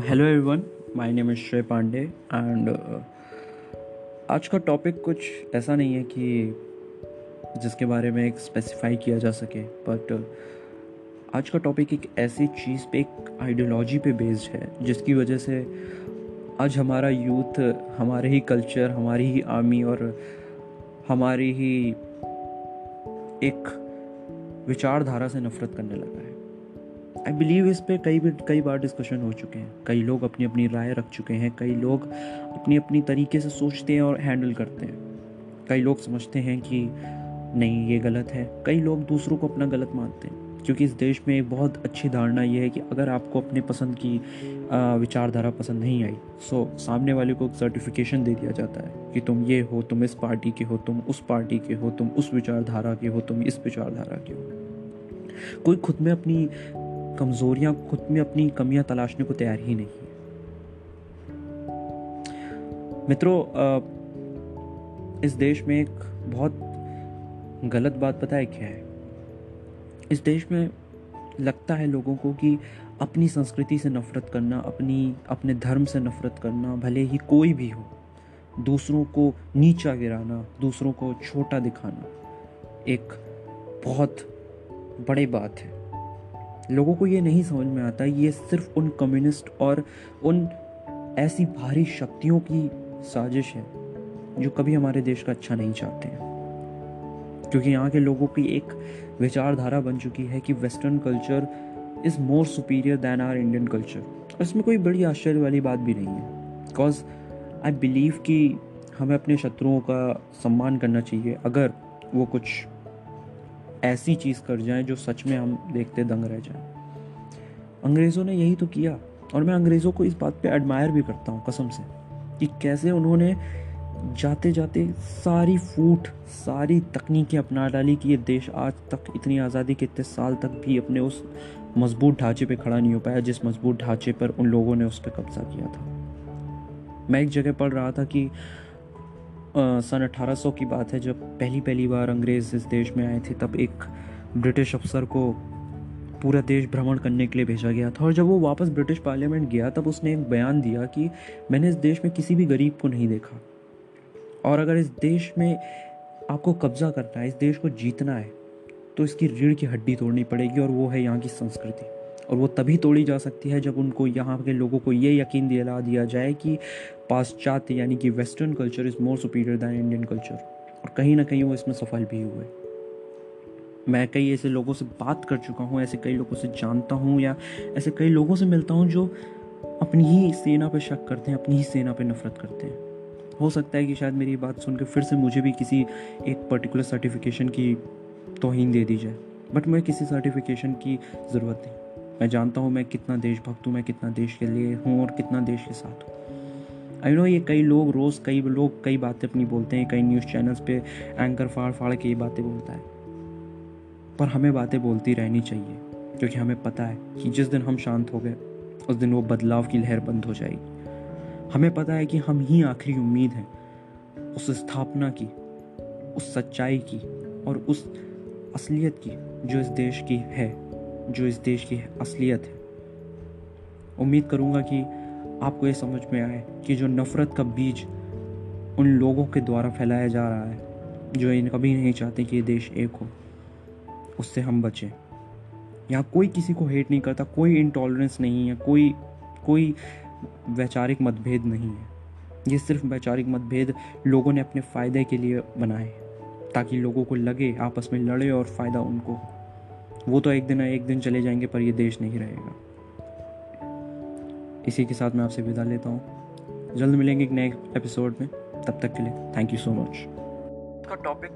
Hello everyone my name is Shrey Pandey and आज का topic कुछ ऐसा नहीं है कि जिसके बारे में एक स्पेसिफाई किया जा सके बट uh, आज का टॉपिक एक ऐसी चीज़ पे एक आइडियोलॉजी पे बेस्ड है जिसकी वजह से आज हमारा यूथ हमारे ही कल्चर हमारी ही आर्मी और हमारी ही एक विचारधारा से नफरत करने लगा है। आई बिलीव इस पर कई भी कई बार डिस्कशन हो चुके हैं। कई लोग अपनी अपनी राय रख चुके हैं। कई लोग अपनी अपनी तरीके से सोचते हैं और हैंडल करते हैं। कई लोग समझते हैं कि नहीं, ये गलत है। कई लोग दूसरों को अपना गलत मानते हैं। क्योंकि इस देश में एक बहुत अच्छी धारणा ये है कि अगर आपको अपने पसंद की विचारधारा पसंद नहीं आई सो सामने वाले को एक सर्टिफिकेशन दे दिया जाता है कि तुम ये हो, तुम इस पार्टी के हो, तुम उस पार्टी के हो, तुम उस विचारधारा के हो, तुम इस विचारधारा के हो। कोई खुद में अपनी कमज़ोरियाँ खुद में अपनी कमियाँ तलाशने को तैयार ही नहीं है। मित्रों इस देश में एक बहुत गलत बात पता है क्या है? इस देश में लगता है लोगों को कि अपनी संस्कृति से नफरत करना, अपनी, अपने धर्म से नफरत करना, भले ही कोई भी हो, दूसरों को नीचा गिराना, दूसरों को छोटा दिखाना, एक बहुत बड़ी बात है। लोगों को ये नहीं समझ में आता, ये सिर्फ़ उन कम्युनिस्ट और उन ऐसी भारी शक्तियों की साजिश है, जो कभी हमारे देश का अच्छा नहीं चाहते हैं। क्योंकि यहाँ के लोगों की एक विचारधारा बन चुकी है कि western culture is more superior than our Indian culture इसमें कोई बड़ी आश्चर्य वाली बात भी नहीं है। बिकॉज़ आई बिलीव कि हमें अपने शत्रुओं का सम्मान करना चाहिए, अगर वो कुछ ऐसी चीज़ कर जाएँ जो सच में हम देखते दंग रह जाएँ। अंग्रेज़ों ने यही तो किया, और मैं अंग्रेज़ों को इस बात पे एडमायर भी करता हूँ कसम से, कि कैसे उन्होंने जाते जाते सारी फूट, सारी तकनीकें अपना डाली कि ये देश आज तक इतनी आज़ादी के इतने साल तक भी अपने उस मज़बूत ढांचे पे खड़ा नहीं हो पाया, जिस मज़बूत ढांचे पर उन लोगों ने उस पर कब्जा किया था। मैं एक जगह पढ़ रहा था कि सन 1800 की बात है, जब पहली पहली बार अंग्रेज़ इस देश में आए थे, तब एक ब्रिटिश अफसर को पूरा देश भ्रमण करने के लिए भेजा गया था। और जब वो वापस ब्रिटिश पार्लियामेंट गया, तब उसने एक बयान दिया कि मैंने इस देश में किसी भी गरीब को नहीं देखा। और अगर इस देश में आपको कब्जा करना है, इस देश को जीतना है तो इसकी रीढ़ की हड्डी तोड़नी पड़ेगी, और वो है यहाँ की संस्कृति। और वो तभी तोड़ी जा सकती है जब उनको यहाँ के लोगों को ये यकीन दिला दिया जाए कि पाश्चात्य यानी कि western culture is more superior than Indian culture और कहीं ना कहीं वो इसमें सफल भी हुए। मैं कई ऐसे लोगों से बात कर चुका हूँ, ऐसे कई लोगों से जानता हूँ या ऐसे कई लोगों से मिलता हूँ जो अपनी ही सेना पर शक करते हैं, अपनी ही सेना पर नफरत करते हैं। हो सकता है कि शायद मेरी बात सुनकर फिर से मुझे भी किसी एक पर्टिकुलर सर्टिफिकेशन की तोहन दे दी जाए। बट मैं किसी सर्टिफिकेशन की ज़रूरत नहीं। मैं जानता हूँ मैं कितना देशभक्त हूँ, मैं कितना देश के लिए हूँ और कितना देश के साथ हूँ। आई नो ये कई लोग रोज़ कई लोग कई बातें अपनी बोलते हैं, कई न्यूज़ चैनल्स पे एंकर फाड़ फाड़ के ये बातें बोलता है। पर हमें बातें बोलती रहनी चाहिए, क्योंकि हमें पता है कि जिस दिन हम शांत हो गए, उस दिन वो बदलाव की लहर बंद हो जाएगी। हमें पता है कि हम ही आखिरी उम्मीद हैं, उस स्थापना की, उस सच्चाई की और उस असलियत की जो इस देश की है। जो इस देश की असलियत है। उम्मीद करूँगा कि आपको ये समझ में आए कि जो नफ़रत का बीज उन लोगों के द्वारा फैलाया जा रहा है, जो इन कभी नहीं चाहते कि ये देश एक हो, उससे हम बचें। यहाँ कोई किसी को हेट नहीं करता, कोई इंटॉलरेंस नहीं है, कोई कोई वैचारिक मतभेद नहीं है। ये सिर्फ़ वैचारिक मतभेद लोगों ने अपने फ़ायदे के लिए बनाए ताकि लोगों को लगे आपस में लड़े और फ़ायदा उनको वो तो एक दिन एक दिन चले जाएँगे, पर ये देश नहीं रहेगा। इसी के साथ मैं आपसे विदा लेता हूँ। जल्द मिलेंगे एक नए एपिसोड में। तब तक के लिए थैंक यू सो मच का टॉपिक